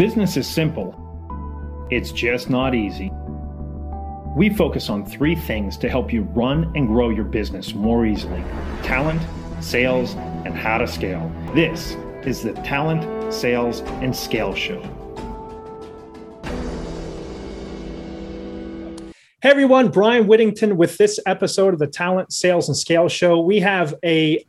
Business is simple, it's just not easy. We focus on three things to help you run and grow your business more easily talent, sales, and how to scale. This is the Talent, Sales, and Scale Show. Hey everyone, Brian Whittington with this episode of the Talent, Sales, and Scale Show. We have a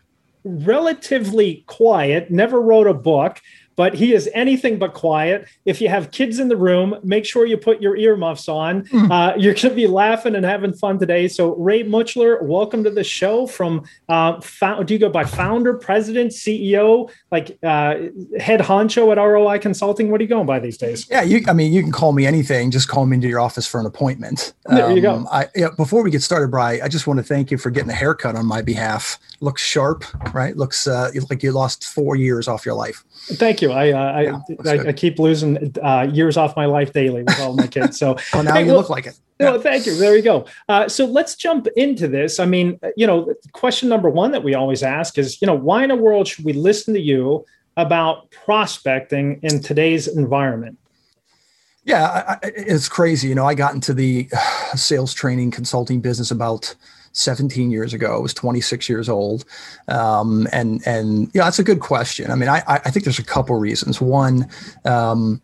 relatively quiet, never wrote a book, but he is anything but quiet. If you have kids in the room, make sure you put your earmuffs on. Mm. Uh, you're going to be laughing and having fun today. So, Ray Mutchler, welcome to the show. From uh, found, do you go by founder, president, CEO, like uh, head honcho at ROI Consulting? What are you going by these days? Yeah, you, I mean, you can call me anything. Just call me into your office for an appointment. There um, you go. Um, I, yeah, before we get started, Bry, I just want to thank you for getting a haircut on my behalf. Looks sharp, right? Looks uh, like you lost four years off your life. Thank you. I uh, yeah, I, I, I, keep losing uh, years off my life daily with all my kids. So well, now hey, you well, look like it. Yeah. No, thank you. There you go. Uh, so let's jump into this. I mean, you know, question number one that we always ask is, you know, why in the world should we listen to you about prospecting in today's environment? Yeah, I, it's crazy. You know, I got into the sales training consulting business about 17 years ago. I was 26 years old. Um, and, and, yeah, that's a good question. I mean, I, I think there's a couple reasons. One, um,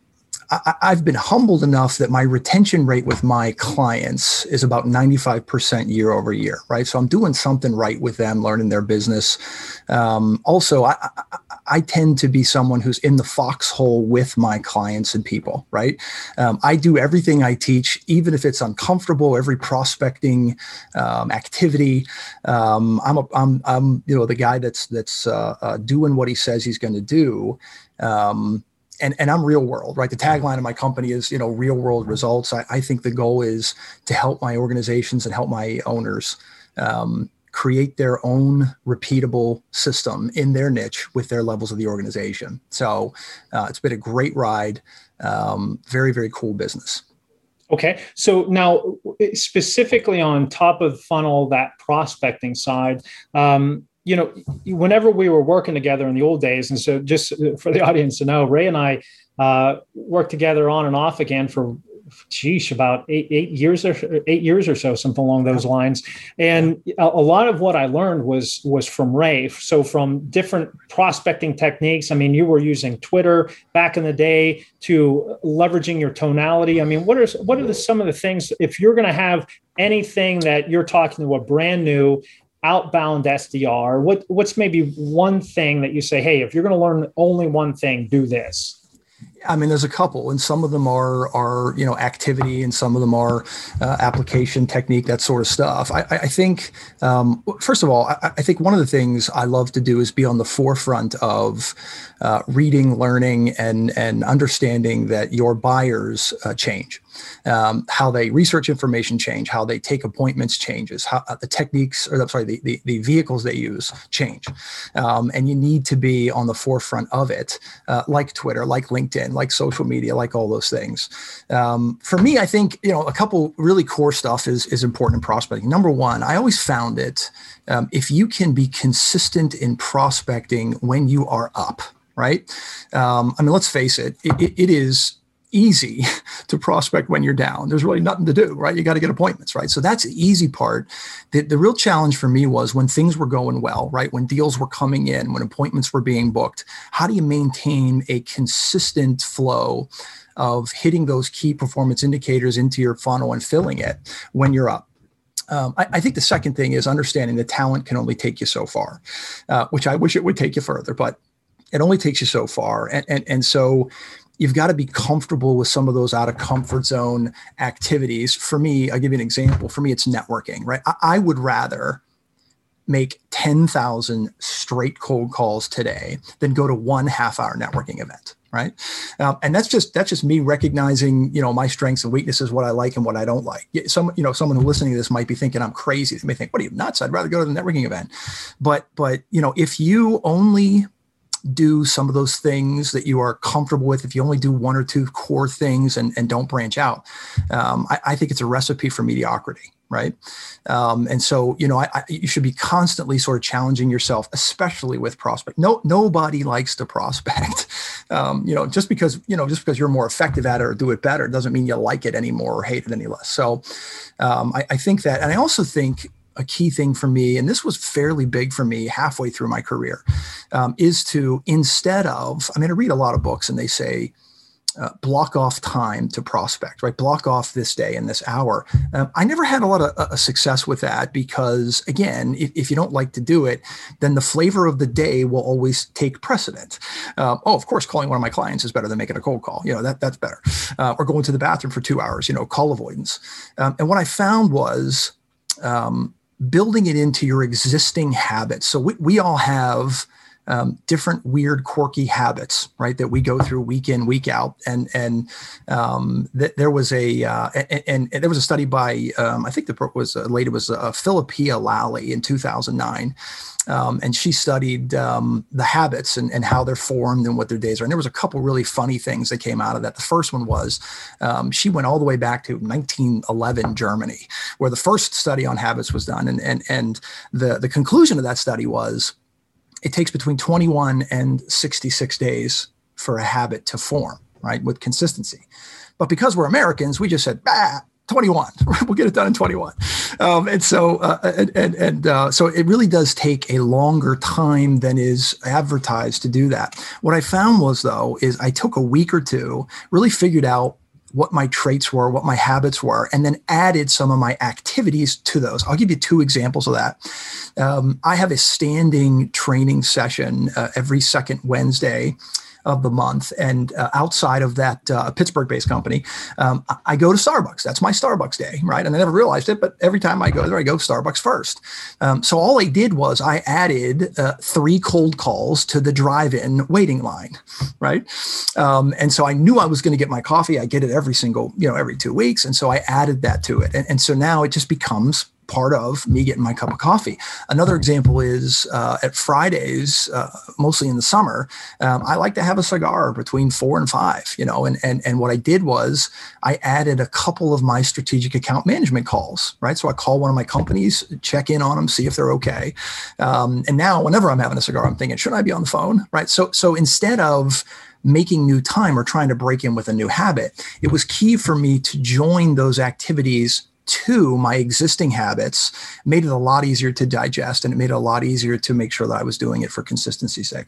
I, have been humbled enough that my retention rate with my clients is about 95% year over year, right? So I'm doing something right with them, learning their business. Um, also, I, I, I, tend to be someone who's in the foxhole with my clients and people, right? Um, I do everything I teach, even if it's uncomfortable, every prospecting um, activity. Um, I'm, a, I'm, I'm, you know, the guy that's, that's uh, uh, doing what he says he's going to do. Um, and, and I'm real world, right? The tagline of my company is, you know, real world results. I, I think the goal is to help my organizations and help my owners um, create their own repeatable system in their niche with their levels of the organization. So uh, it's been a great ride. Um, very, very cool business. Okay. So now, specifically on top of funnel, that prospecting side, um, you know, whenever we were working together in the old days, and so just for the audience to know, Ray and I uh, worked together on and off again for geez, about eight, eight years or eight years or so, something along those lines. And a, a, lot of what I learned was was from Ray. So from different prospecting techniques. I mean, you were using Twitter back in the day to leveraging your tonality. I mean, what are what are the, some of the things if you're going to have anything that you're talking to a brand new outbound SDR? What what's maybe one thing that you say, hey, if you're going to learn only one thing, do this? I mean, there's a couple, and some of them are are you know activity, and some of them are uh, application technique, that sort of stuff. I, I think, um, first of all, I, I, think one of the things I love to do is be on the forefront of uh, reading, learning, and and understanding that your buyers uh, change um, how they research information change, how they take appointments changes, how uh, the techniques or I'm sorry, the, the, the vehicles they use change. Um, and you need to be on the forefront of it, uh, like Twitter, like LinkedIn, like social media, like all those things. Um, for me, I think, you know, a couple really core stuff is, is important in prospecting. Number one, I always found it, um, if you can be consistent in prospecting when you are up, right? Um, I mean, let's face it, it, it is easy to prospect when you're down. There's really nothing to do, right? You got to get appointments, right? So that's the easy part. The, the real challenge for me was when things were going well, right? When deals were coming in, when appointments were being booked, how do you maintain a consistent flow of hitting those key performance indicators into your funnel and filling it when you're up? Um, I, I, think the second thing is understanding that talent can only take you so far, uh, which I wish it would take you further, but it only takes you so far. And, and, and so you've got to be comfortable with some of those out of comfort zone activities. For me, I'll give you an example. For me, it's networking, right? I, I would rather make 10,000 straight cold calls today than go to one half hour networking event right um, and that's just that's just me recognizing you know my strengths and weaknesses what i like and what i don't like some you know someone who listening to this might be thinking i'm crazy they may think what are you nuts i'd rather go to the networking event but but you know if you only do some of those things that you are comfortable with, if you only do one or two core things and, and don't branch out, um, I, I, think it's a recipe for mediocrity. right? Um, and so, you know, I, I, you should be constantly sort of challenging yourself, especially with prospect. No, nobody likes to prospect. Um, you know, just because you know, just because you're more effective at it or do it better doesn't mean you like it anymore or hate it any less. So, um, I, I think that, and I also think a key thing for me, and this was fairly big for me halfway through my career, um, is to instead of, I mean, I read a lot of books and they say, uh, block off time to prospect, right? Block off this day and this hour. Um, I never had a lot of uh, success with that because, again, if, if, you don't like to do it, then the flavor of the day will always take precedent. Uh, oh, of course, calling one of my clients is better than making a cold call. You know that that's better. Uh, or going to the bathroom for two hours. You know, call avoidance. Um, and what I found was um, building it into your existing habits. So we, we all have um, different weird, quirky habits, right, that we go through week in, week out. And and um, th- there was a uh, and, and, there was a study by um, I think the was a lady was uh, Phillippa Lally in 2009. Um, and she studied um, the habits and, and how they're formed and what their days are. And there was a couple really funny things that came out of that. The first one was um, she went all the way back to 1911 Germany, where the first study on habits was done, and and and the the conclusion of that study was it takes between 21 and 66 days for a habit to form, right, with consistency. But because we're Americans, we just said, bah, 21. we'll get it done in 21. Um, and so, uh, and, and, and uh, so it really does take a longer time than is advertised to do that. What I found was, though, is I took a week or two, really figured out what my traits were, what my habits were, and then added some of my activities to those. I'll give you two examples of that. Um, I have a standing training session uh, every second Wednesday of the month. And uh, outside of that uh, Pittsburgh based company, um, I go to Starbucks. That's my Starbucks day, right? And I never realized it, but every time I go there, I go Starbucks first. Um, so all I did was I added uh, three cold calls to the drive in waiting line, right? Um, and so I knew I was going to get my coffee. I get it every single, you know, every two weeks. And so I added that to it. And, and so now it just becomes part of me getting my cup of coffee. Another example is uh, at Fridays, uh, mostly in the summer, um, I like to have a cigar between four and five, you know, and, and, and what I did was I added a couple of my strategic account management calls, right? So I call one of my companies, check in on them, see if they're okay. Um, and now whenever I'm having a cigar, I'm thinking, should I be on the phone? Right. So, so instead of, making new time or trying to break in with a new habit, it was key for me to join those activities to my existing habits made it a lot easier to digest and it made it a lot easier to make sure that I was doing it for consistency's sake.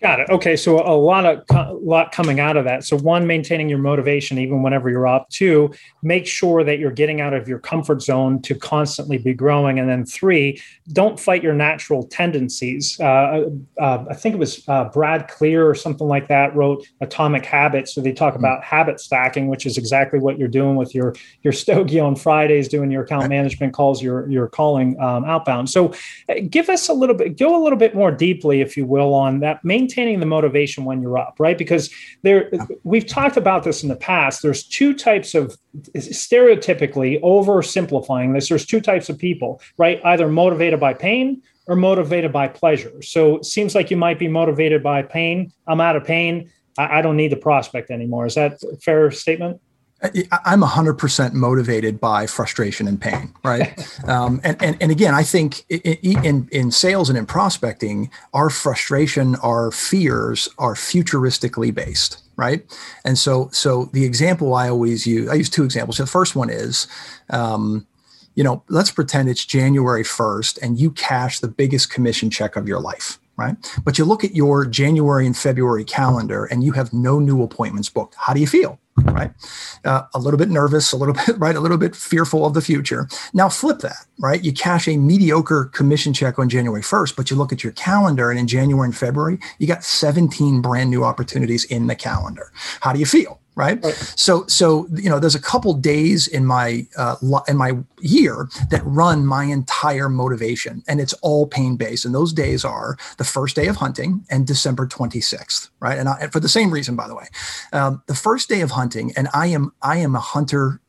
Got it. Okay, so a lot of a lot coming out of that. So one, maintaining your motivation even whenever you're up. Two, make sure that you're getting out of your comfort zone to constantly be growing. And then three, don't fight your natural tendencies. Uh, uh, I think it was uh, Brad Clear or something like that wrote Atomic Habits. So they talk mm-hmm. about habit stacking, which is exactly what you're doing with your your stogie on Fridays, doing your account management calls, your your calling um, outbound. So uh, give us a little bit, go a little bit more deeply, if you will, on that main maintaining the motivation when you're up, right? Because there, we've talked about this in the past. There's two types of stereotypically oversimplifying this. There's two types of people, right? Either motivated by pain or motivated by pleasure. So it seems like you might be motivated by pain. I'm out of pain. I, I don't need the prospect anymore. Is that a fair statement? I'm 100% motivated by frustration and pain, right? um, and, and, and again, I think in, in sales and in prospecting, our frustration, our fears are futuristically based, right? And so, so the example I always use, I use two examples. So the first one is, um, you know, let's pretend it's January 1st and you cash the biggest commission check of your life, right? But you look at your January and February calendar and you have no new appointments booked. How do you feel? right? Uh, a little bit nervous, a little bit, right? A little bit fearful of the future. Now flip that, right? You cash a mediocre commission check on January 1st, but you look at your calendar and in January and February, you got 17 brand new opportunities in the calendar. How do you feel? Right? right? So, so you know, there's a couple days in my uh, in my year that run my entire motivation, and it's all pain based. And those days are the first day of hunting and December 26th, right? And, I, and for the same reason, by the way, um, the first day of hunting, and I am I am a hunter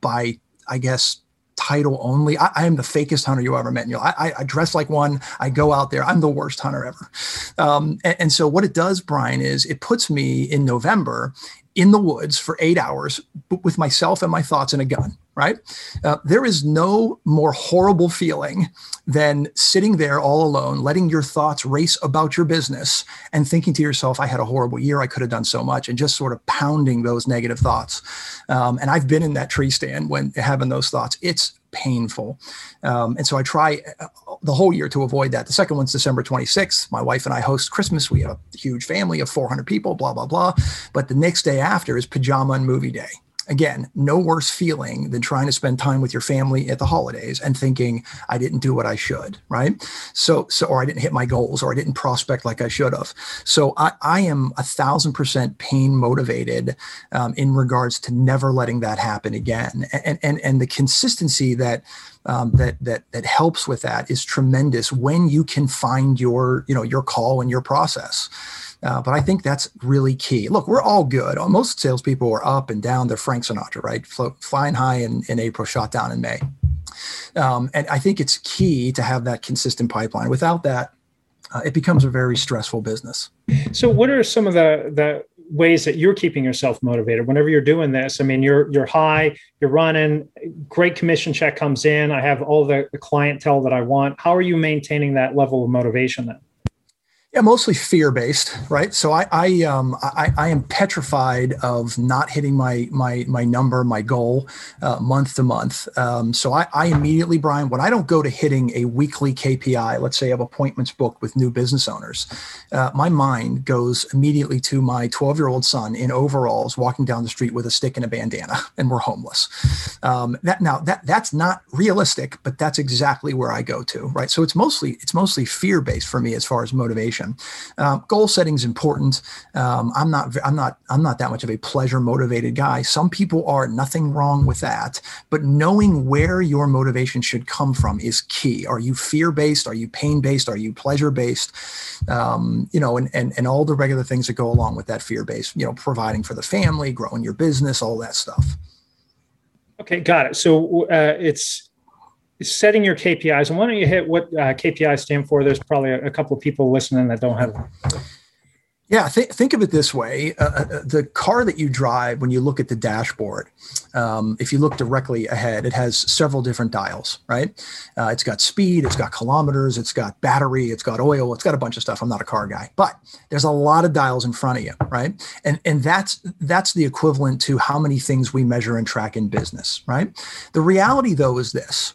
by I guess title only. I, I, am the fakest hunter you ever met. You know, I, I, dress like one. I go out there. I'm the worst hunter ever. Um, and, and, so what it does, Brian, is it puts me in November in the woods for eight hours with myself and my thoughts and a gun right? Uh, there is no more horrible feeling than sitting there all alone, letting your thoughts race about your business and thinking to yourself, I had a horrible year. I could have done so much, and just sort of pounding those negative thoughts. Um, and I've been in that tree stand when having those thoughts. It's painful. Um, and so I try uh, the whole year to avoid that. The second one's December 26th. My wife and I host Christmas. We have a huge family of 400 people, blah, blah, blah. But the next day after is pajama and movie day again, no worse feeling than trying to spend time with your family at the holidays and thinking I didn't do what I should, right? So, so or I didn't hit my goals, or I didn't prospect like I should have. So, I, I am a thousand percent pain motivated um, in regards to never letting that happen again, and and and the consistency that. Um, that that that helps with that is tremendous when you can find your you know your call and your process. Uh, but I think that's really key. Look, we're all good. Most salespeople are up and down. They're Frank Sinatra, right? Flo- flying high in, in April, shot down in May. Um, and I think it's key to have that consistent pipeline. Without that, uh, it becomes a very stressful business. So, what are some of the the ways that you're keeping yourself motivated whenever you're doing this? I mean, you're you're high, you're running, great commission check comes in. I have all the, the clientele that I want. How are you maintaining that level of motivation then? Yeah, mostly fear based, right? So I I um I, I am petrified of not hitting my my my number, my goal, uh, month to month. Um, so I, I immediately, Brian, when I don't go to hitting a weekly KPI, let's say of appointments booked with new business owners, uh, my mind goes immediately to my 12 year old son in overalls walking down the street with a stick and a bandana, and we're homeless. Um, that now that that's not realistic, but that's exactly where I go to, right? So it's mostly it's mostly fear based for me as far as motivation. Um, goal setting is important. Um, I'm not. I'm not. I'm not that much of a pleasure motivated guy. Some people are. Nothing wrong with that. But knowing where your motivation should come from is key. Are you fear based? Are you pain based? Are you pleasure based? Um, you know, and, and and all the regular things that go along with that fear based. You know, providing for the family, growing your business, all that stuff. Okay, got it. So uh, it's setting your KPIs. And why don't you hit what uh, KPIs stand for? There's probably a, a couple of people listening that don't have. Yeah, th- think of it this way: uh, uh, uh, the car that you drive, when you look at the dashboard, um, if you look directly ahead, it has several different dials, right? Uh, it's got speed, it's got kilometers, it's got battery, it's got oil, it's got a bunch of stuff. I'm not a car guy, but there's a lot of dials in front of you, right? And and that's that's the equivalent to how many things we measure and track in business, right? The reality, though, is this: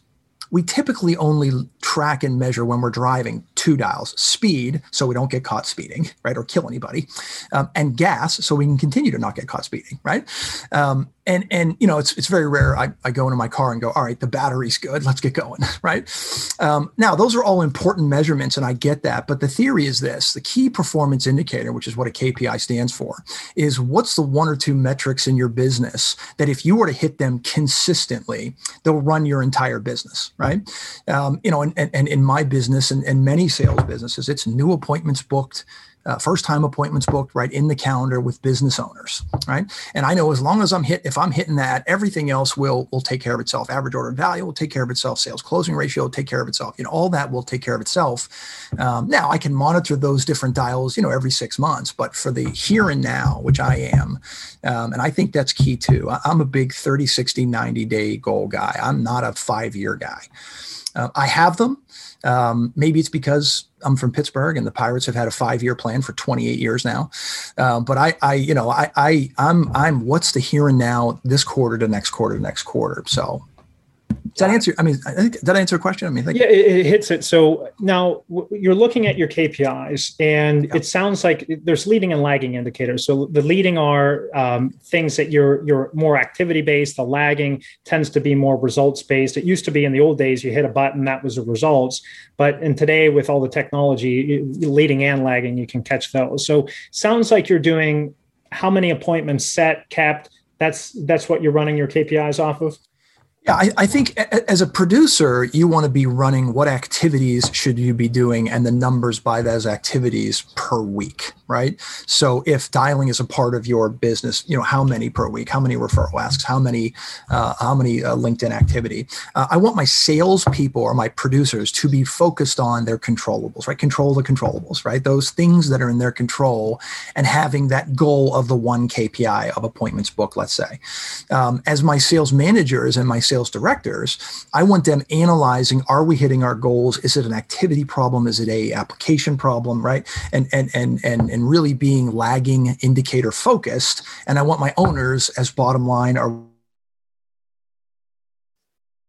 we typically only track and measure when we're driving two dials speed so we don't get caught speeding right or kill anybody um, and gas so we can continue to not get caught speeding right? Um, and and you know it's it's very rare I, I go into my car and go all right the battery's good. Let's get going. Right? Um, now those are all important measurements and i get that. But the theory is this. The key performance indicator which is what a kpi stands for is what's the one or two metrics in your business that if you were to hit them consistently they'll run your entire business right? Um, you know and, and, and in my business and, and many sales businesses it's new appointments booked uh, first time appointments booked right in the calendar with business owners right? And i know as long as i'm hit if i'm hitting that everything else will will take care of itself. Average order value will take care of itself. Sales closing ratio will take care of itself. You know all that will take care of itself. Um, now i can monitor those different dials you know every six months but for the here and now which i am um, and i think that's key too. I'm a big 30 60 90 day goal guy. I'm not a five year guy. Uh, i have them um, maybe it's because I'm from Pittsburgh and the Pirates have had a five year plan for 28 years now. Uh, but I, I, you know, I, I, I'm, I'm what's the here and now this quarter to next quarter to next quarter. So does that answer? I mean, I think, did answer a question? I mean, yeah, it, it, hits it. So now you're looking at your KPIs, and yeah. it sounds like there's leading and lagging indicators. So the leading are um, things that you're you're more activity based. The lagging tends to be more results based. It used to be in the old days, you hit a button, that was the results. But in today, with all the technology, leading and lagging, you can catch those. So sounds like you're doing how many appointments set, kept. That's that's what you're running your KPIs off of. Yeah, I, I, think as a producer, you want to be running what activities should you be doing and the numbers by those activities per week, right? So if dialing is a part of your business, you know how many per week, how many referral asks, how many, uh, how many uh, LinkedIn activity. Uh, I want my salespeople or my producers to be focused on their controllables, right? Control the controllables, right? Those things that are in their control, and having that goal of the one KPI of appointments book, let's say. Um, as my sales managers and my sales directors, I want them analyzing: Are we hitting our goals? Is it an activity problem? Is it a application problem? Right? And and and and and and really being lagging indicator focused. And I want my owners as bottom line are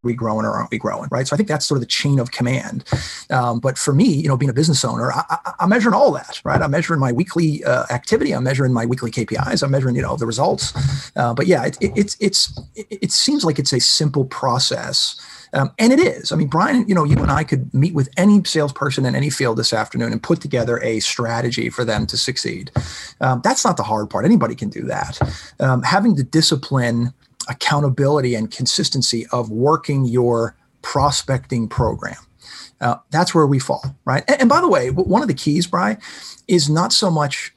we growing or aren't we growing right so i think that's sort of the chain of command um, but for me you know being a business owner I, am measuring all that right i'm measuring my weekly uh, activity i'm measuring my weekly kpis i'm measuring you know the results uh, but yeah it, it, it's it's it seems like it's a simple process um, and it is. I mean, Brian, you know, you and I could meet with any salesperson in any field this afternoon and put together a strategy for them to succeed. Um, that's not the hard part. Anybody can do that. Um, having the discipline, accountability, and consistency of working your prospecting program. Uh, that's where we fall, right? And, and by the way, one of the keys, Bry, is not so much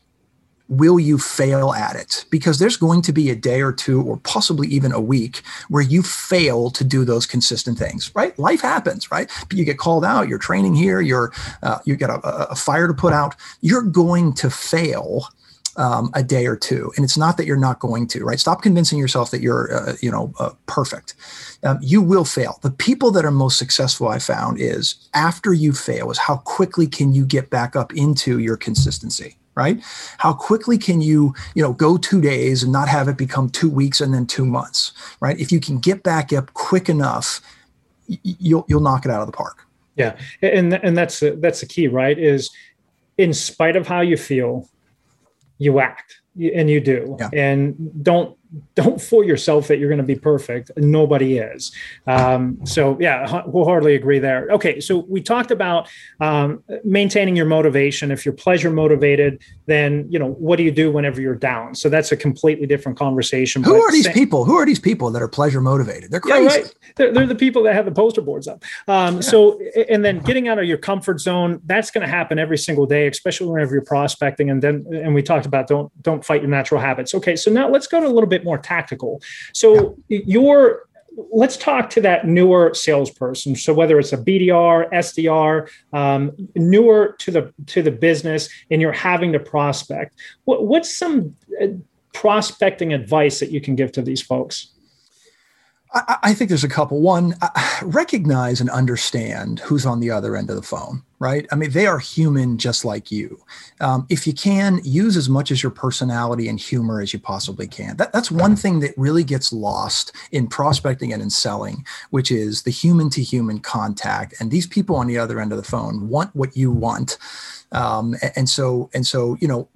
will you fail at it? Because there's going to be a day or two, or possibly even a week, where you fail to do those consistent things. Right? Life happens. Right? But you get called out. You're training here. You're uh, you get a, a fire to put out. You're going to fail. Um, a day or two, and it's not that you're not going to. Right? Stop convincing yourself that you're, uh, you know, uh, perfect. Um, you will fail. The people that are most successful, I found, is after you fail, is how quickly can you get back up into your consistency right how quickly can you you know go two days and not have it become two weeks and then two months right if you can get back up quick enough you'll you'll knock it out of the park yeah and and that's that's the key right is in spite of how you feel you act and you do yeah. and don't don't fool yourself that you're going to be perfect. Nobody is. Um, so yeah, we'll hardly agree there. Okay, so we talked about um, maintaining your motivation. If you're pleasure motivated, then you know what do you do whenever you're down? So that's a completely different conversation. Who are these people? Who are these people that are pleasure motivated? They're crazy. Yeah, right. They're, they're, the people that have the poster boards up. Um, yeah. So and then getting out of your comfort zone. That's going to happen every single day, especially whenever you're prospecting. And then and we talked about don't don't fight your natural habits. Okay, so now let's go to a little bit more tactical. So yeah. your let's talk to that newer salesperson. So whether it's a BDR, SDR, um, newer to the to the business, and you're having to prospect, what, what's some uh, prospecting advice that you can give to these folks? I, I think there's a couple. One, recognize and understand who's on the other end of the phone, right? I mean, they are human just like you. Um, if you can, use as much as your personality and humor as you possibly can. That, that's one thing that really gets lost in prospecting and in selling, which is the human to human contact. And these people on the other end of the phone want what you want. Um, and so, and so, you know,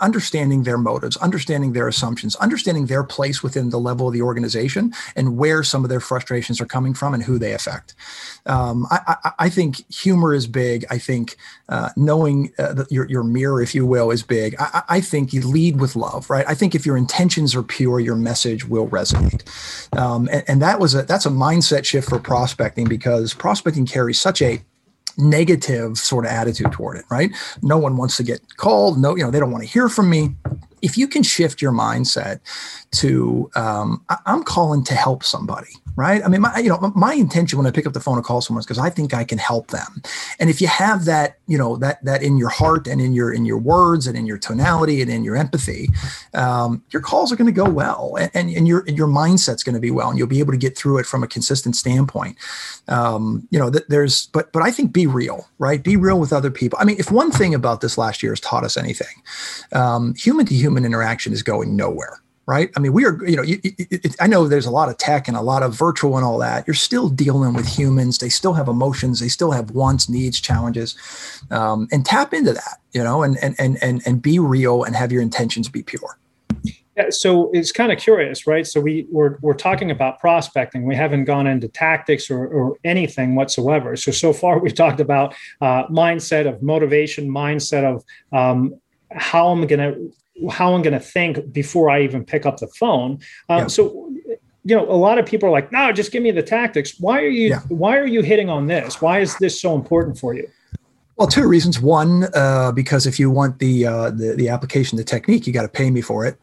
understanding their motives, understanding their assumptions, understanding their place within the level of the organization, and where some of their frustrations are coming from, and who they affect. Um, I, I, I, think humor is big. I think uh, knowing uh, your your mirror, if you will, is big. I, I, think you lead with love, right? I think if your intentions are pure, your message will resonate. Um, and, and that was a that's a mindset shift for prospecting because prospecting carries such a negative sort of attitude toward it, right? No one wants to get called. No, you know, they don't want to hear from me. If you can shift your mindset to, um, I- I'm calling to help somebody, right? I mean, my, you know, my intention when I pick up the phone and call someone is because I think I can help them. And if you have that, you know, that that in your heart and in your in your words and in your tonality and in your empathy, um, your calls are going to go well, and, and, and your your mindset's going to be well, and you'll be able to get through it from a consistent standpoint. Um, you know, that there's, but but I think be real, right? Be real with other people. I mean, if one thing about this last year has taught us anything, um, human to human interaction is going nowhere right? I mean, we are, you know, you, it, I know there's a lot of tech and a lot of virtual and all that. You're still dealing with humans. They still have emotions. They still have wants, needs, challenges, um, and tap into that, you know, and and and and and be real and have your intentions be pure. Yeah, so it's kind of curious, right? So we we're we're talking about prospecting. We haven't gone into tactics or, or anything whatsoever. So so far we've talked about uh, mindset of motivation, mindset of um, how I'm going to how I'm going to think before I even pick up the phone. Um, yeah. So, you know, a lot of people are like, "No, just give me the tactics." Why are you yeah. Why are you hitting on this? Why is this so important for you? Well, two reasons. One, uh, because if you want the, uh, the the application, the technique, you got to pay me for it.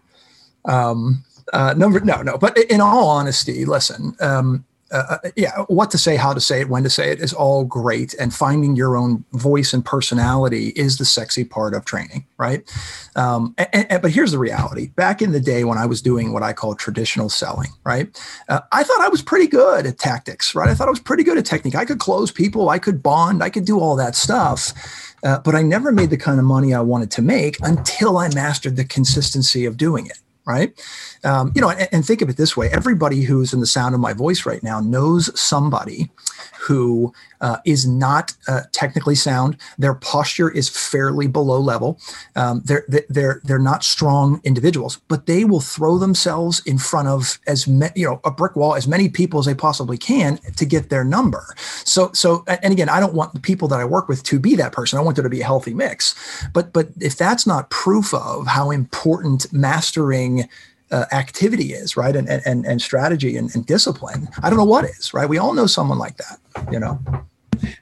Um, uh, number no, no. But in all honesty, listen. Um, uh, uh, yeah, what to say, how to say it, when to say it is all great. And finding your own voice and personality is the sexy part of training, right? Um, and, and, but here's the reality. Back in the day when I was doing what I call traditional selling, right? Uh, I thought I was pretty good at tactics, right? I thought I was pretty good at technique. I could close people, I could bond, I could do all that stuff. Uh, but I never made the kind of money I wanted to make until I mastered the consistency of doing it right? Um, you know, and, and, think of it this way: everybody who's in the sound of my voice right now knows somebody who uh, is not uh, technically sound. Their posture is fairly below level. Um, they're they're they're not strong individuals, but they will throw themselves in front of as many, you know, a brick wall, as many people as they possibly can to get their number. So so, and again, I don't want the people that I work with to be that person. I want there to be a healthy mix. But but if that's not proof of how important mastering uh, activity is, right? And, and, and strategy and, and discipline. I don't know what is, right? We all know someone like that, you know?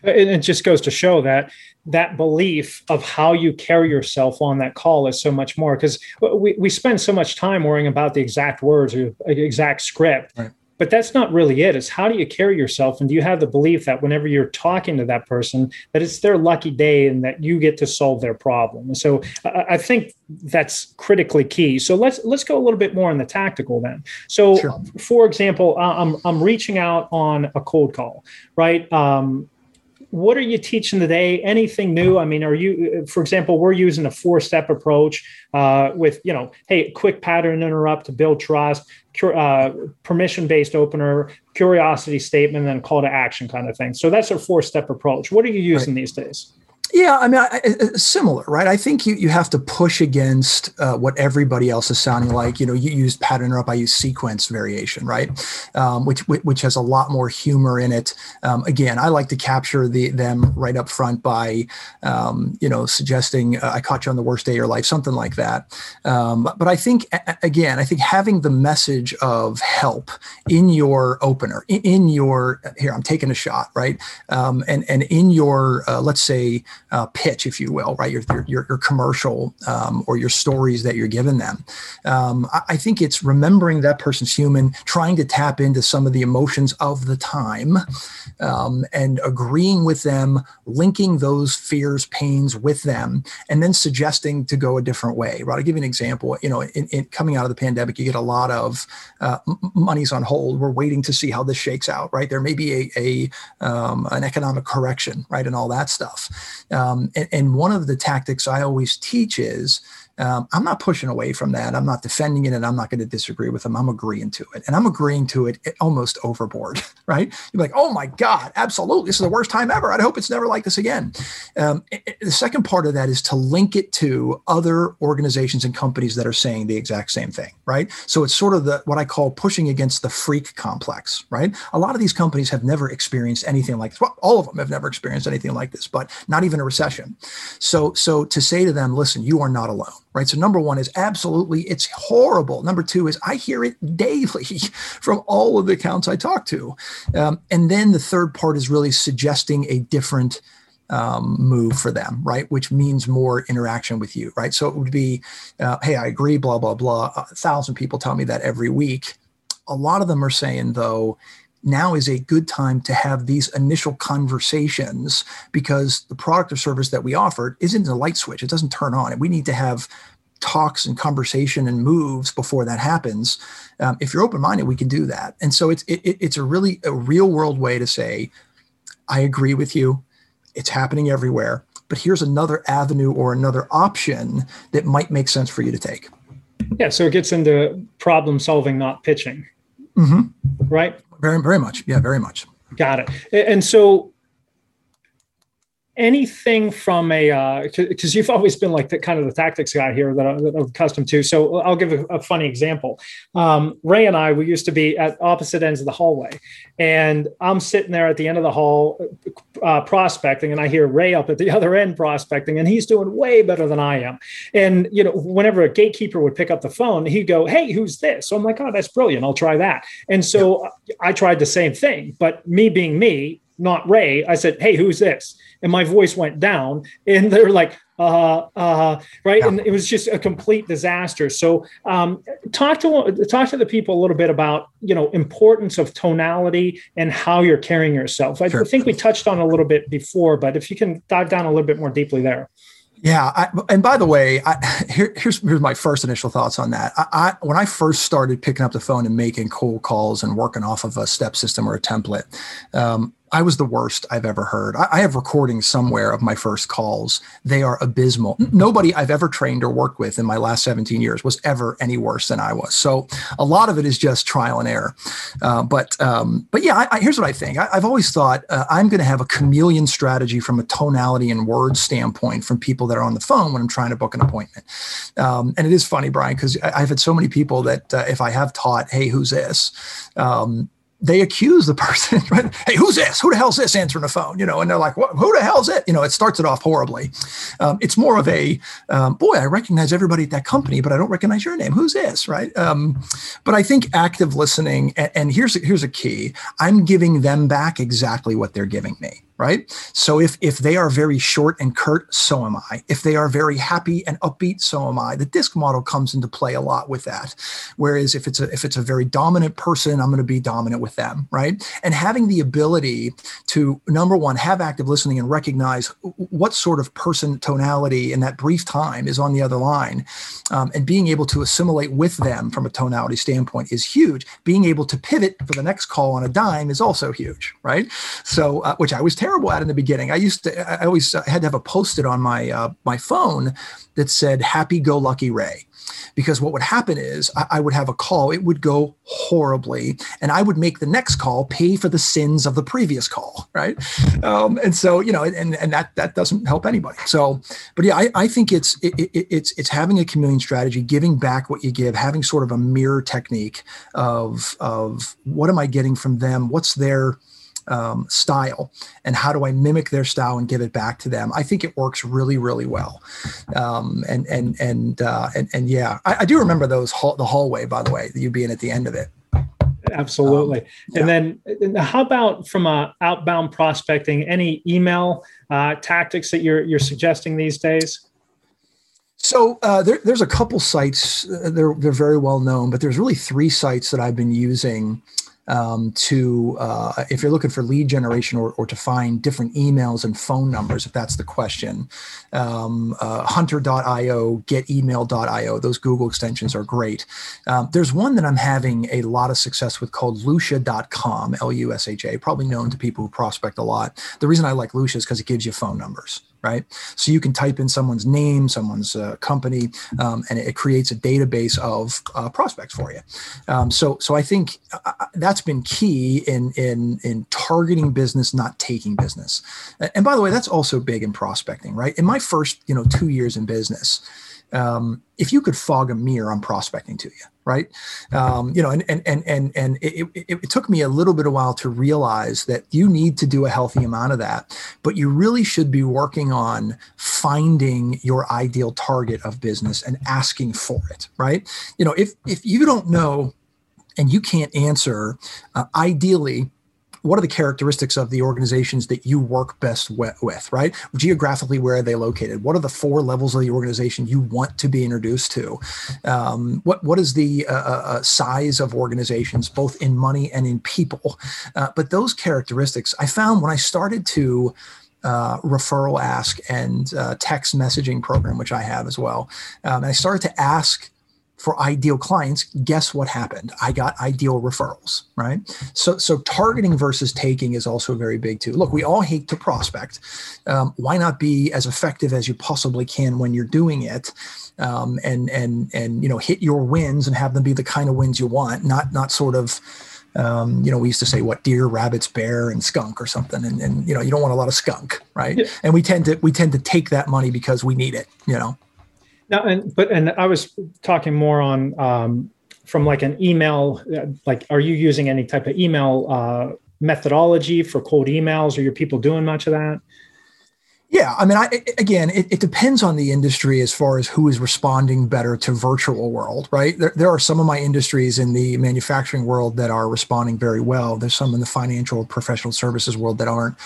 it just goes to show that that belief of how you carry yourself on that call is so much more because we, we spend so much time worrying about the exact words or exact script right but that's not really it. It's how do you carry yourself? And do you have the belief that whenever you're talking to that person that it's their lucky day and that you get to solve their problem? And so i think that's critically key. So let's let's go a little bit more on the tactical then. So sure. for example i'm i'm reaching out on a cold call right? Um, what are you teaching today? Anything new? I mean, are you, for example, we're using a four step approach uh, with, you know, hey, quick pattern interrupt to build trust, uh, permission based opener, curiosity statement, and then call to action kind of thing. So that's a four step approach. What are you using right. these days? Yeah, I mean, I, I, similar, right? I think you you have to push against uh, what everybody else is sounding like. You know, you use pattern up, I use sequence variation, right? Um, which which has a lot more humor in it. Um, again, I like to capture the them right up front by, um, you know, suggesting uh, I caught you on the worst day of your life, something like that. Um, but, but I think again, I think having the message of help in your opener, in, in your here, I'm taking a shot, right? Um, and and in your uh, let's say uh, pitch, if you will, right? Your your, your commercial um, or your stories that you're giving them. Um, I, I, think it's remembering that person's human, trying to tap into some of the emotions of the time, um, and agreeing with them, linking those fears, pains with them, and then suggesting to go a different way. Right? I'll give you an example. You know, in, in coming out of the pandemic, you get a lot of uh, money's on hold. We're waiting to see how this shakes out. Right? There may be a, a um, an economic correction, right, and all that stuff. Um, and, and, one of the tactics I always teach is um, I'm not pushing away from that. I'm not defending it and I'm not going to disagree with them. I'm agreeing to it. And I'm agreeing to it almost overboard, right? You're like, oh my God, absolutely. This is the worst time ever. I hope it's never like this again. Um, it, the second part of that is to link it to other organizations and companies that are saying the exact same thing, right? So it's sort of the what I call pushing against the freak complex, right? A lot of these companies have never experienced anything like this. Well, all of them have never experienced anything like this, but not even a recession. So, so to say to them, listen, you are not alone right? So number one is absolutely it's horrible. Number two is I hear it daily from all of the accounts I talk to, um, and then the third part is really suggesting a different um, move for them, right? Which means more interaction with you, right? So it would be, uh, hey, I agree, blah blah blah. A thousand people tell me that every week. A lot of them are saying though now is a good time to have these initial conversations because the product or service that we offer isn't a light switch. It doesn't turn on. And we need to have talks and conversation and moves before that happens. Um, if you're open minded, we can do that. And so it's it, it's a really a real world way to say, I agree with you. It's happening everywhere. But here's another avenue or another option that might make sense for you to take. Yeah. So it gets into problem solving, not pitching. Mm-hmm. Right. Very, very much. Yeah, very much. Got it. And so anything from a because uh, you've always been like the kind of the tactics guy here that, I, am accustomed to. So I'll give a, a funny example. Um, Ray and I we used to be at opposite ends of the hallway, and I'm sitting there at the end of the hall uh, prospecting, and I hear Ray up at the other end prospecting, and he's doing way better than I am. And you know, whenever a gatekeeper would pick up the phone, he'd go, "Hey, who's this?" So I'm like, "Oh, that's brilliant. I'll try that." And so I tried the same thing, but me being me, not Ray. I said, Hey, who's this? And my voice went down and they're like, uh, uh, right. Yeah. And it was just a complete disaster. So, um, talk to, talk to the people a little bit about, you know, importance of tonality and how you're carrying yourself. I sure. think we touched on a little bit before, but if you can dive down a little bit more deeply there. Yeah, I, and by the way, I, here, here's here's my first initial thoughts on that. I, I, when I first started picking up the phone and making cold calls and working off of a step system or a template, um, I was the worst I've ever heard. I, I, have recordings somewhere of my first calls. They are abysmal. Nobody I've ever trained or worked with in my last 17 years was ever any worse than I was. So a lot of it is just trial and error. Uh, but um, but yeah, I, here's what I think. I, have always thought uh, I'm going to have a chameleon strategy from a tonality and word standpoint from people that are on the phone when I'm trying to book an appointment. Um, and it is funny, Brian, because I've had so many people that uh, if I have taught, hey, who's this? Um, they accuse the person, right? Hey, who's this? Who the hell's this answering the phone? You know, and they're like, what, who the hell's it? You know, it starts it off horribly. Um, it's more of a, um, boy, I recognize everybody at that company, but I don't recognize your name. Who's this? Right. Um, but I think active listening, and, and here's, here's a key. I'm giving them back exactly what they're giving me right? So if if they are very short and curt, so am I. If they are very happy and upbeat, so am I. The disc model comes into play a lot with that. Whereas if it's a if it's a very dominant person, I'm going to be dominant with them, right? And having the ability to number one have active listening and recognize what sort of person tonality in that brief time is on the other line, um, and being able to assimilate with them from a tonality standpoint is huge. Being able to pivot for the next call on a dime is also huge, right? So uh, which I was terrible at in the beginning. I used to, I always had to have a post-it on my uh, my phone that said "Happy Go Lucky Ray," because what would happen is I, I, would have a call, it would go horribly, and I would make the next call pay for the sins of the previous call, right? Um, and so you know, and and that that doesn't help anybody. So, but yeah, I, I think it's it, it, it's it's having a chameleon strategy, giving back what you give, having sort of a mirror technique of of what am I getting from them, what's their um, style and how do I mimic their style and give it back to them. I think it works really, really well. Um, and and and, uh, and and yeah, I, I do remember those hall, the hallway by the way, you being at the end of it. Absolutely. Um, yeah. And then how about from a outbound prospecting? Any email uh, tactics that you're you're suggesting these days? So uh, there, there's a couple sites. Uh, they're they're very well known, but there's really three sites that I've been using um, to uh, if you're looking for lead generation or, or to find different emails and phone numbers if that's the question um, uh, hunter.io getemail.io those google extensions are great. Um, there's one that i'm having a lot of success with called lusha.com l-u-s-h-a probably known to people who prospect a lot. The reason i like lusha is because it gives you phone numbers right? So you can type in someone's name, someone's uh, company, um, and it creates a database of uh, prospects for you. Um, so, so I think uh, uh, that's been key in in in targeting business, not taking business. And by the way, that's also big in prospecting, right? In my first, you know, two years in business, um, if you could fog a mirror on prospecting to you, right? Um, you know, and and and and and it, it, it, took me a little bit of while to realize that you need to do a healthy amount of that, but you really should be working on finding your ideal target of business and asking for it, right? You know, if if you don't know and you can't answer, uh, ideally what are the characteristics of the organizations that you work best with, right? Geographically, where are they located? What are the four levels of the organization you want to be introduced to? Um, what what is the uh, uh, uh, size of organizations, both in money and in people? Uh, but those characteristics, I found when I started to uh, referral ask and uh, text messaging program, which I have as well, um, and I started to ask for ideal clients guess what happened i got ideal referrals right so so targeting versus taking is also very big too look we all hate to prospect um, why not be as effective as you possibly can when you're doing it um, and and and you know hit your wins and have them be the kind of wins you want not not sort of um, you know, we used to say what deer, rabbits, bear, and skunk or something. And, and you know, you don't want a lot of skunk, right? Yeah. And we tend to we tend to take that money because we need it, you know. Now, and but and I was talking more on um, from like an email. Like, are you using any type of email uh, methodology for cold emails? Are your people doing much of that? Yeah, I mean, I, again, it, it, depends on the industry as far as who is responding better to virtual world, right? There, there are some of my industries in the manufacturing world that are responding very well. There's some in the financial professional services world that aren't.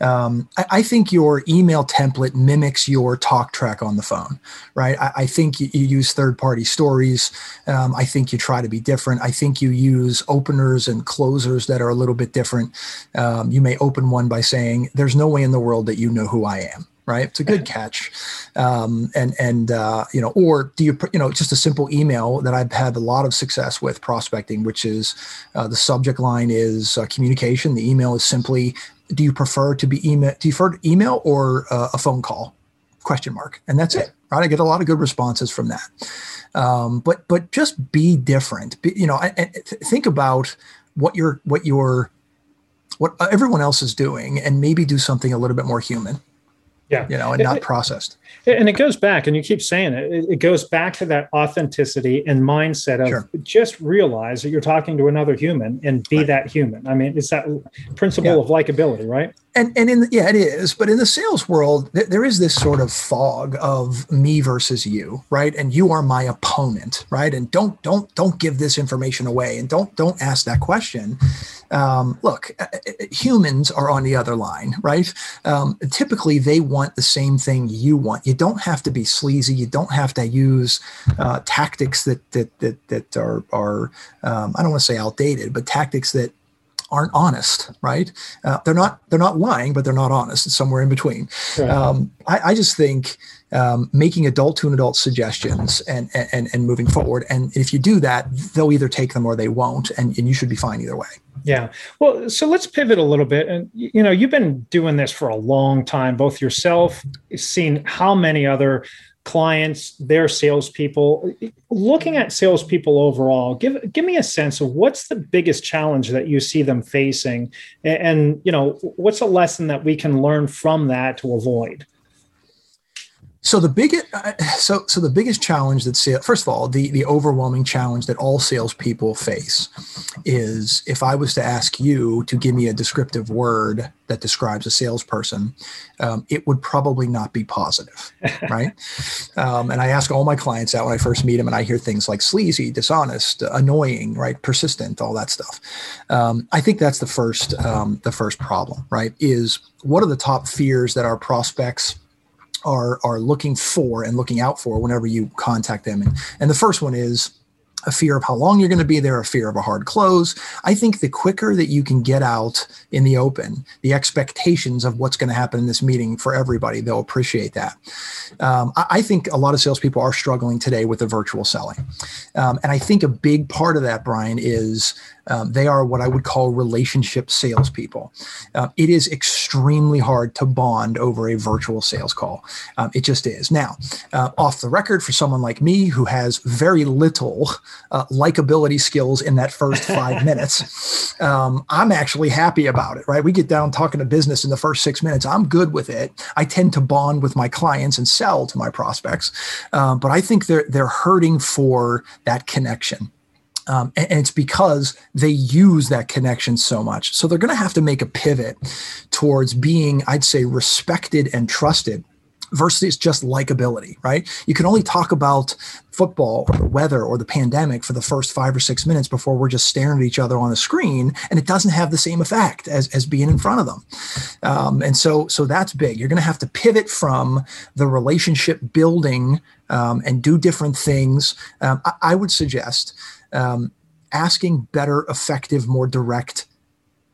Um, I, I, think your email template mimics your talk track on the phone, right? I, I think you, you, use third party stories. Um, I think you try to be different. I think you use openers and closers that are a little bit different. Um, you may open one by saying, "There's no way in the world that you know who I am." Right? It's a good catch, um, and and uh, you know, or do you you know just a simple email that I've had a lot of success with prospecting, which is uh, the subject line is uh, communication. The email is simply, do you prefer to be email? Do you prefer email or uh, a phone call? Question mark, and that's it. Right? I get a lot of good responses from that. Um, but but just be different. Be, you know, I, I think about what your what your what everyone else is doing, and maybe do something a little bit more human yeah you know and not processed and it goes back and you keep saying it it goes back to that authenticity and mindset of sure. just realize that you're talking to another human and be right. that human i mean it's that principle yeah. of likability right and and in the, yeah it is. But in the sales world th- there is this sort of fog of me versus you right? And you are my opponent right? And don't don't don't give this information away. And don't don't ask that question. Um, look uh, uh, humans are on the other line right? Um, typically they want the same thing you want. You don't have to be sleazy. You don't have to use uh, tactics that that that, that are are um, i don't want to say outdated but tactics that aren't honest, right? Uh, they're not they're not lying, but they're not honest. It's somewhere in between. Right. Um, I, I, just think um, making adult to an adult suggestions and, and and moving forward. And if you do that, they'll either take them or they won't, and, and you should be fine either way. Yeah. Well, so let's pivot a little bit. And, you know, you've been doing this for a long time, both yourself, seen how many other clients, their salespeople. Looking at salespeople overall, give give me a sense of what's the biggest challenge that you see them facing, and, and you know what's a lesson that we can learn from that to avoid. So the biggest, uh, so so the biggest challenge that sales, first of all, the the overwhelming challenge that all salespeople face is if I was to ask you to give me a descriptive word that describes a salesperson, um, it would probably not be positive, right? um, and I ask all my clients that when I first meet them, and I hear things like sleazy, dishonest, annoying, right, persistent, all that stuff. Um, I think that's the first um, the first problem, right? Is what are the top fears that our prospects are are looking for and looking out for whenever you contact them. And, and the first one is a fear of how long you're going to be there, a fear of a hard close. I think the quicker that you can get out in the open, the expectations of what's going to happen in this meeting for everybody, they'll appreciate that. Um, I, I, think a lot of salespeople are struggling today with the virtual selling. Um, and I think a big part of that, Brian, is um, they are what I would call relationship salespeople. Uh, it is extremely hard to bond over a virtual sales call. Um, it just is. Now, uh, off the record, for someone like me who has very little uh, likability skills in that first five minutes, um, I'm actually happy about it, right? We get down talking to business in the first six minutes. I'm good with it. I tend to bond with my clients and sell to my prospects. Um, but I think they're, they're hurting for that connection. Um, and, and, it's because they use that connection so much. So they're going to have to make a pivot towards being, I'd say, respected and trusted versus just likability, right? You can only talk about football or the weather or the pandemic for the first five or six minutes before we're just staring at each other on a screen, and it doesn't have the same effect as, as being in front of them. Um, and so, so that's big. You're going to have to pivot from the relationship building um, and do different things. Um, I, I would suggest um, asking better, effective, more direct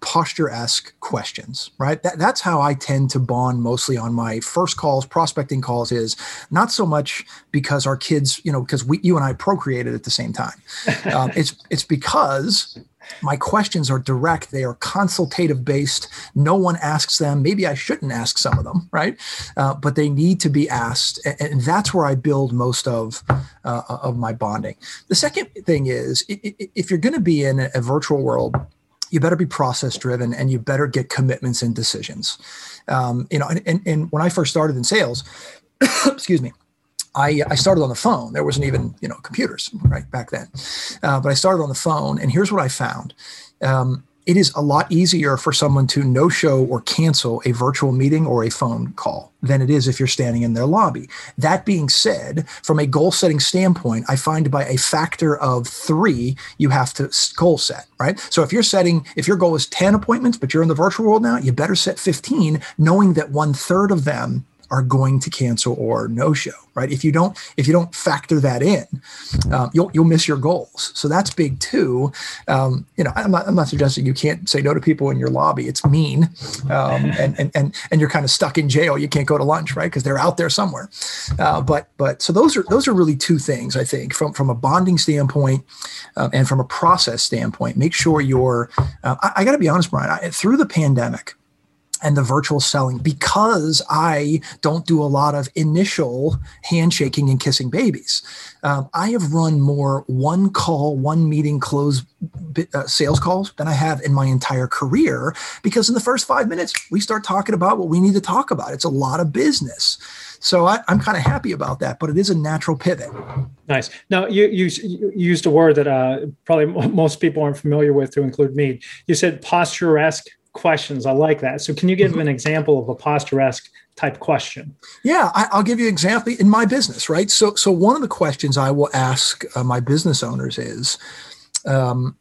posture esque questions, right? That, that's how I tend to bond mostly on my first calls, prospecting calls, is not so much because our kids, you know, because we, you and I procreated at the same time. Um, it's it's because my questions are direct. They are consultative based. No one asks them. Maybe i shouldn't ask some of them right? Uh, but they need to be asked and, that's where i build most of uh, of my bonding. The second thing is if you're going to be in a virtual world you better be process driven and you better get commitments and decisions. Um, you know and, and, and when i first started in sales excuse me I, I started on the phone. There wasn't even you know computers right back then, uh, but I started on the phone. And here's what I found: um, it is a lot easier for someone to no show or cancel a virtual meeting or a phone call than it is if you're standing in their lobby. That being said, from a goal setting standpoint, I find by a factor of three, you have to goal set, right? So if you're setting, if your goal is 10 appointments, but you're in the virtual world now, you better set 15, knowing that one third of them are going to cancel or no show right? If you don't if you don't factor that in um, you'll you'll miss your goals. So that's big too. Um, you know I'm not, I'm not suggesting you can't say no to people in your lobby. It's mean um, and, and and and you're kind of stuck in jail. You can't go to lunch right? Because they're out there somewhere. Uh, but but so those are those are really two things I think from from a bonding standpoint um, and from a process standpoint. Make sure you're uh, I, I got to be honest Brian I, through the pandemic and the virtual selling because I don't do a lot of initial handshaking and kissing babies. Um, I have run more one call, one meeting close uh, sales calls than I have in my entire career because in the first five minutes, we start talking about what we need to talk about. It's a lot of business. So I, am kind of happy about that, but it is a natural pivot. Nice. Now you, you, you used a word that uh, probably most people aren't familiar with, to include me. You said posture-esque questions. I like that. So, can you give mm-hmm. an example of a posture-esque type question? Yeah, I, will give you an example in my business, right? So, so one of the questions I will ask uh, my business owners is, um,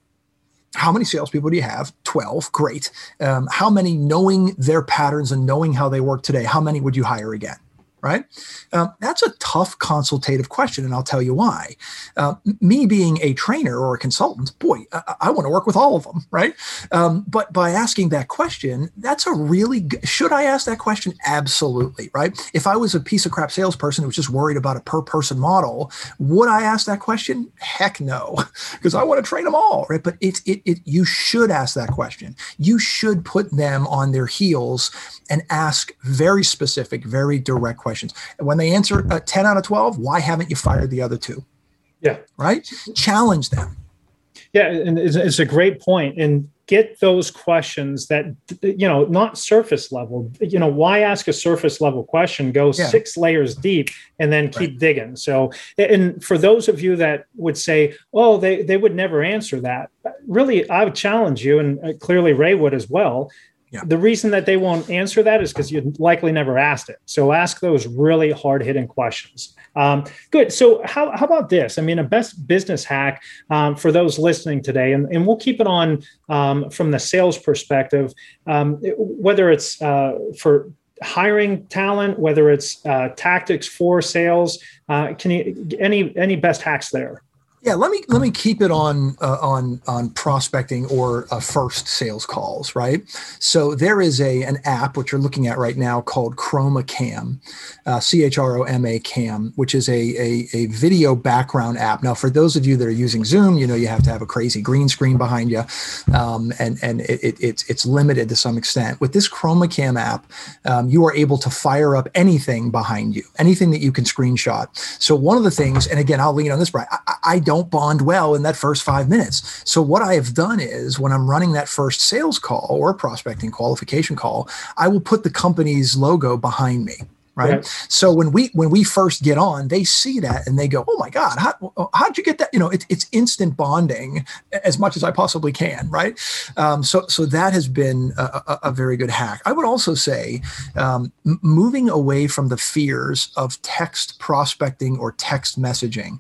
how many salespeople do you have? 12. Great. Um, how many knowing their patterns and knowing how they work today? How many would you hire again? Right? Um, that's a tough consultative question, and I'll tell you why. Uh, me being a trainer or a consultant, boy, I, I want to work with all of them, right? Um, but by asking that question, that's a really good, should I ask that question? Absolutely, right? If I was a piece of crap salesperson who was just worried about a per person model, would I ask that question? Heck no, because I want to train them all, right? But it's it, it you should ask that question. You should put them on their heels and ask very specific, very direct questions. And when they answer a 10 out of 12, why haven't you fired the other two? Yeah. Right? Challenge them. Yeah. And it's, it's a great point. And get those questions that, you know, not surface level. You know, why ask a surface level question? Go yeah. six layers deep and then keep right. digging. So, and for those of you that would say, oh, they, they would never answer that, really, I would challenge you, and uh, clearly Ray would as well The reason that they won't answer that is because you likely never asked it. So ask those really hard hitting questions. Um, good. So how, how about this? I mean, a best business hack um, for those listening today, and, and we'll keep it on um, from the sales perspective, um, whether it's uh, for hiring talent, whether it's uh, tactics for sales. Uh, can you any any best hacks there? Yeah, let me let me keep it on uh, on on prospecting or uh, first sales calls, right? So there is a an app which you're looking at right now called Chroma Cam, uh, C H R O M A Cam, which is a, a a video background app. Now, for those of you that are using Zoom, you know you have to have a crazy green screen behind you, um, and and it, it, it's it's limited to some extent. With this Chroma Cam app, um, you are able to fire up anything behind you, anything that you can screenshot. So one of the things, and again, I'll lean on this, Brian. I, I don't bond well in that first five minutes. So what I have done is when I'm running that first sales call or prospecting qualification call, I will put the company's logo behind me right? right? So when we when we first get on, they see that and they go, "Oh my God, how how'd you get that?" You know, it, it's instant bonding as much as I possibly can, right? Um, so so that has been a, a, a, very good hack. I would also say um, moving away from the fears of text prospecting or text messaging.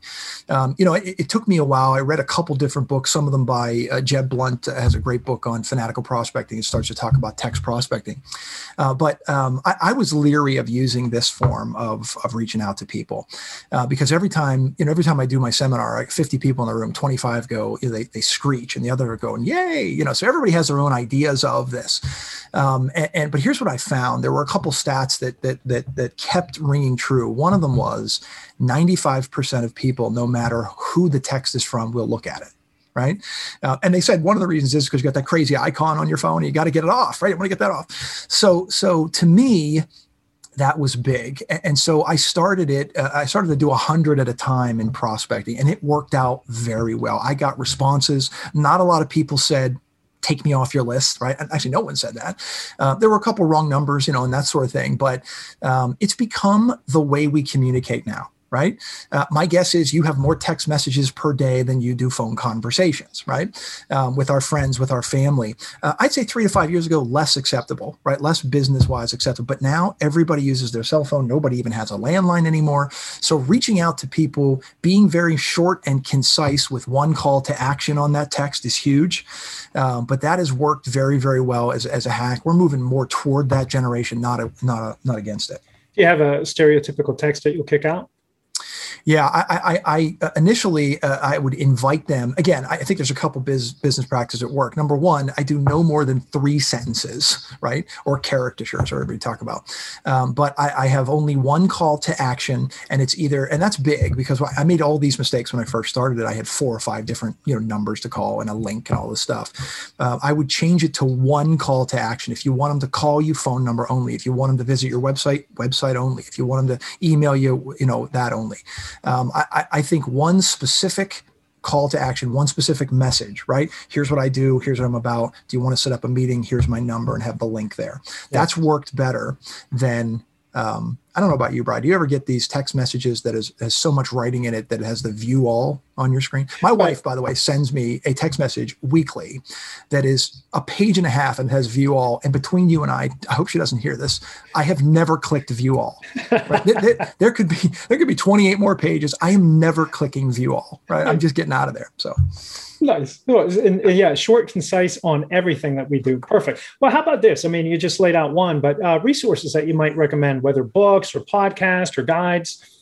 Um, you know, it, it, took me a while. I read a couple different books. Some of them by uh, Jeb Blount uh, has a great book on fanatical prospecting. It starts to talk about text prospecting, uh, but um, I, I was leery of using this form of, of reaching out to people uh, because every time you know every time i do my seminar like 50 people in the room 25 go you know, they, they screech and the other are going yay you know so everybody has their own ideas of this um, and, and, but here's what i found there were a couple stats that that that that kept ringing true one of them was 95% of people no matter who the text is from will look at it right? Uh, and they said one of the reasons is because you got that crazy icon on your phone and you got to get it off, right? You want to get that off. So, so to me, that was big. And so I started it, uh, I started to do a 100 at a time in prospecting, and it worked out very well. I got responses. Not a lot of people said, take me off your list, right? Actually, no one said that. Uh, there were a couple wrong numbers, you know, and that sort of thing. But um, it's become the way we communicate now right? Uh, my guess is you have more text messages per day than you do phone conversations, right? Um, with our friends, with our family. Uh, I'd say three to five years ago, less acceptable, right? Less business wise acceptable. But now everybody uses their cell phone. Nobody even has a landline anymore. So reaching out to people, being very short and concise with one call to action on that text is huge. Um, but that has worked very, very well as, as a hack. We're moving more toward that generation, not a, not a, not against it. Do you have a stereotypical text that you'll kick out? Yeah, I, I, I uh, initially uh, I would invite them. Again, I think there's a couple biz, business practices at work. Number one, I do no more than three sentences, right, or caricatures, or whatever you talk about. Um, but I, I, have only one call to action, and it's either, and that's big because I made all these mistakes when I first started it. I had four or five different you know numbers to call and a link and all this stuff. Uh, I would change it to one call to action. If you want them to call you, phone number only. If you want them to visit your website, website only. If you want them to email you, you know that only. Um, I, I think one specific call to action, one specific message, right? Here's what I do. Here's what I'm about. Do you want to set up a meeting? Here's my number and have the link there. Yeah. That's worked better than um, I don't know about you, Brian. Do you ever get these text messages that is, has so much writing in it that it has the view all on your screen? My wife, by the way, sends me a text message weekly that is a page and a half and has view all. And between you and I, I hope she doesn't hear this. I have never clicked view all. Right? there, there, could be there could be 28 more pages. I am never clicking view all. Right? I'm just getting out of there. So. Nice. And, and, yeah, short, concise on everything that we do. Perfect. Well, how about this? I mean, you just laid out one, but uh, resources that you might recommend, whether books or podcasts or guides.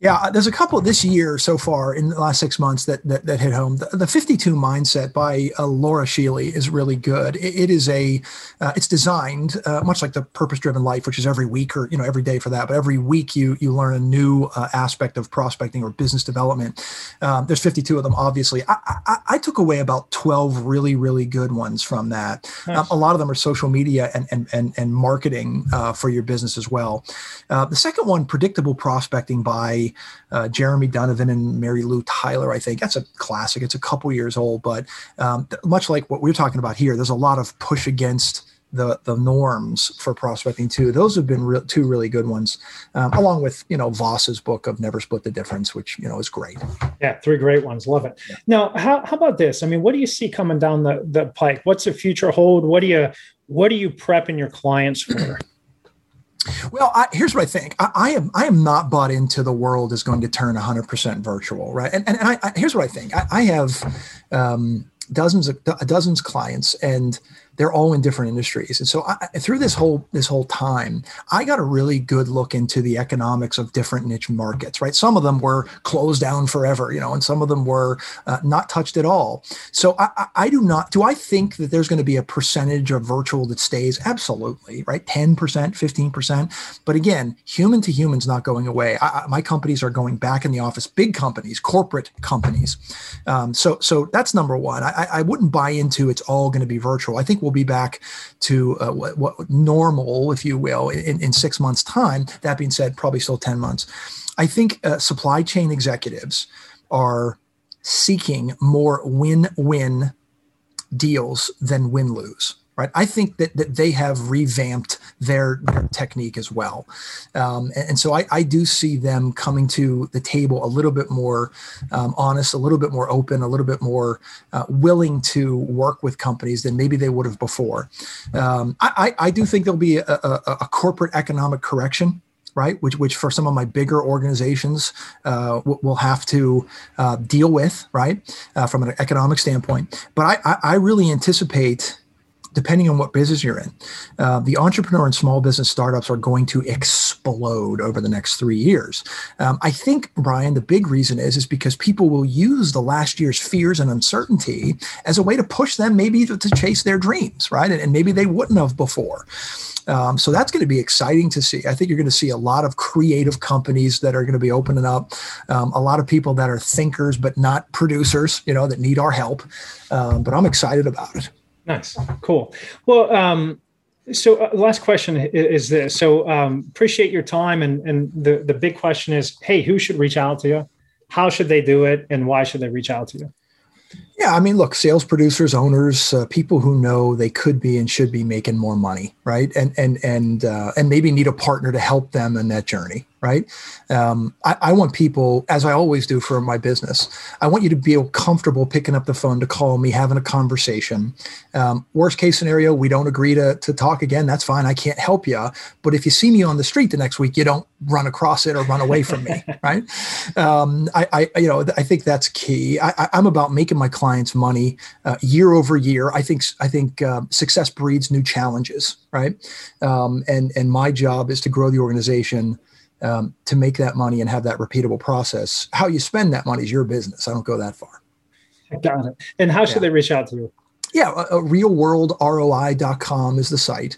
Yeah, uh, there's a couple this year so far in the last six months that that, that hit home. The, the 52 Mindset by uh, Laura Scheele is really good. it, it is a, uh, it's designed uh, much like the Purpose Driven Life, which is every week or you know every day for that. But every week you you learn a new uh, aspect of prospecting or business development. Um, there's 52 of them, obviously. I, I, I, took away about 12 really really good ones from that. Nice. Um, a lot of them are social media and and and, and marketing uh, for your business as well. the second one, Predictable Prospecting by uh, Jeremy Donovan and Marylou Tyler. I think that's a classic. It's a couple years old, but um, much like what we're talking about here, there's a lot of push against the the norms for prospecting too. Those have been re- two really good ones, um, along with you know Voss's book of Never Split the Difference, which you know is great. Yeah, three great ones. Love it. Yeah. Now, how, how about this? I mean, what do you see coming down the the pike? What's the future hold? What do you what are you prepping your clients for? Well, I, here's what I think. I, I, am I am not bought into the world is going to turn 100% virtual, right? And, and, and I, here's what I think. I, have um, dozens of dozens clients, and they're all in different industries. And so I, through this whole this whole time, I got a really good look into the economics of different niche markets. Right, some of them were closed down forever, you know, and some of them were uh, not touched at all. So I, I, do not. Do I think that there's going to be a percentage of virtual that stays? Absolutely, right, ten percent, fifteen percent. But again, human to human's not going away. I, my companies are going back in the office. Big companies, corporate companies. Um, so so that's number one. I, I wouldn't buy into it's all going to be virtual. I think we'll be back to uh, what, what, normal, if you will, in, in six months' time. That being said, probably still 10 months. I think uh, supply chain executives are seeking more win win deals than win lose right? I think that, that they have revamped their, their technique as well. Um, and, and, so I, I, do see them coming to the table a little bit more um, honest, a little bit more open, a little bit more uh, willing to work with companies than maybe they would have before. Um, I, I, do think there'll be a, a, a corporate economic correction right? Which, which for some of my bigger organizations uh, will have to uh, deal with, right, uh, from an economic standpoint. But I, I, I really anticipate depending on what business you're in, uh, the entrepreneur and small business startups are going to explode over the next three years. Um, I think, Brian, the big reason is is because people will use the last year's fears and uncertainty as a way to push them maybe to, to chase their dreams, right? And, and, maybe they wouldn't have before. Um, so that's going to be exciting to see. I think you're going to see a lot of creative companies that are going to be opening up, um, a lot of people that are thinkers but not producers, you know, that need our help. Um, but I'm excited about it. Nice, cool. Well, um, so uh, last question is this. So um, appreciate your time, and and the the big question is, hey, who should reach out to you? How should they do it, and why should they reach out to you? Yeah, I mean, look, sales producers, owners, uh, people who know they could be and should be making more money, right? And and and uh, and maybe need a partner to help them in that journey, right? Um, I, I, want people, as I always do for my business, I want you to feel comfortable picking up the phone to call me, having a conversation. Um, worst case scenario, we don't agree to, to talk again. That's fine. I can't help you. But if you see me on the street the next week, you don't run across it or run away from me, right? Um, I, I, you know, I think that's key. I, am about making my clients money uh, year over year. I think, I think uh, success breeds new challenges, right? Um, and and my job is to grow the organization um, to make that money and have that repeatable process. How you spend that money is your business. I don't go that far. Got it. And how should yeah. they reach out to you? Yeah, uh, realworldroi.com is the site.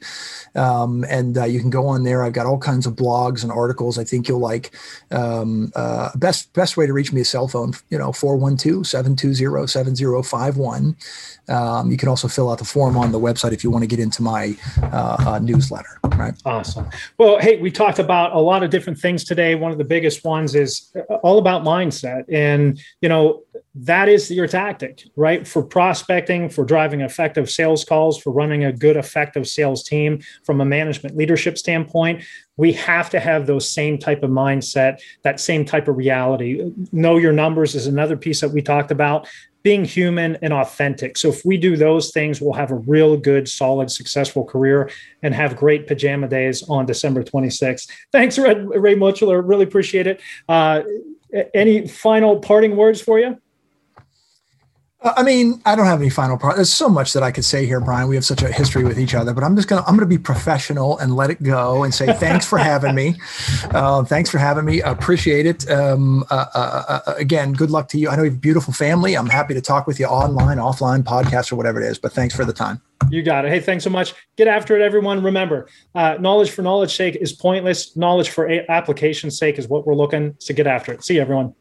Um, and uh, you can go on there. I've got all kinds of blogs and articles I think you'll like. Um, uh, best best way to reach me is cell phone, you know, 412-720-7051. Um, you can also fill out the form on the website if you want to get into my uh, uh, newsletter. Right. Awesome. Well, hey, we talked about a lot of different things today. One of the biggest ones is uh, all about mindset, and you know that is your tactic, right? For prospecting, for driving effective sales calls, for running a good, effective sales team from a management leadership standpoint. We have to have those same type of mindset, that same type of reality. Know your numbers is another piece that we talked about being human and authentic. So if we do those things, we'll have a real good, solid, successful career and have great pajama days on December 26th. Thanks, Ray, Ray. Really appreciate it. Uh, any final parting words for you? Uh, I mean, I don't have any final part. There's so much that I could say here, Brian. We have such a history with each other, but I'm just gonna I'm gonna be professional and let it go and say thanks for having me. Uh, thanks for having me. Appreciate it. Um, uh, uh, uh, again, good luck to you. I know you have a beautiful family. I'm happy to talk with you online, offline, podcast, or whatever it is. But thanks for the time. You got it. Hey, thanks so much. Get after it, everyone. Remember, uh, knowledge for knowledge sake is pointless. Knowledge for a- application's sake is what we're looking. So get after it. See you, everyone.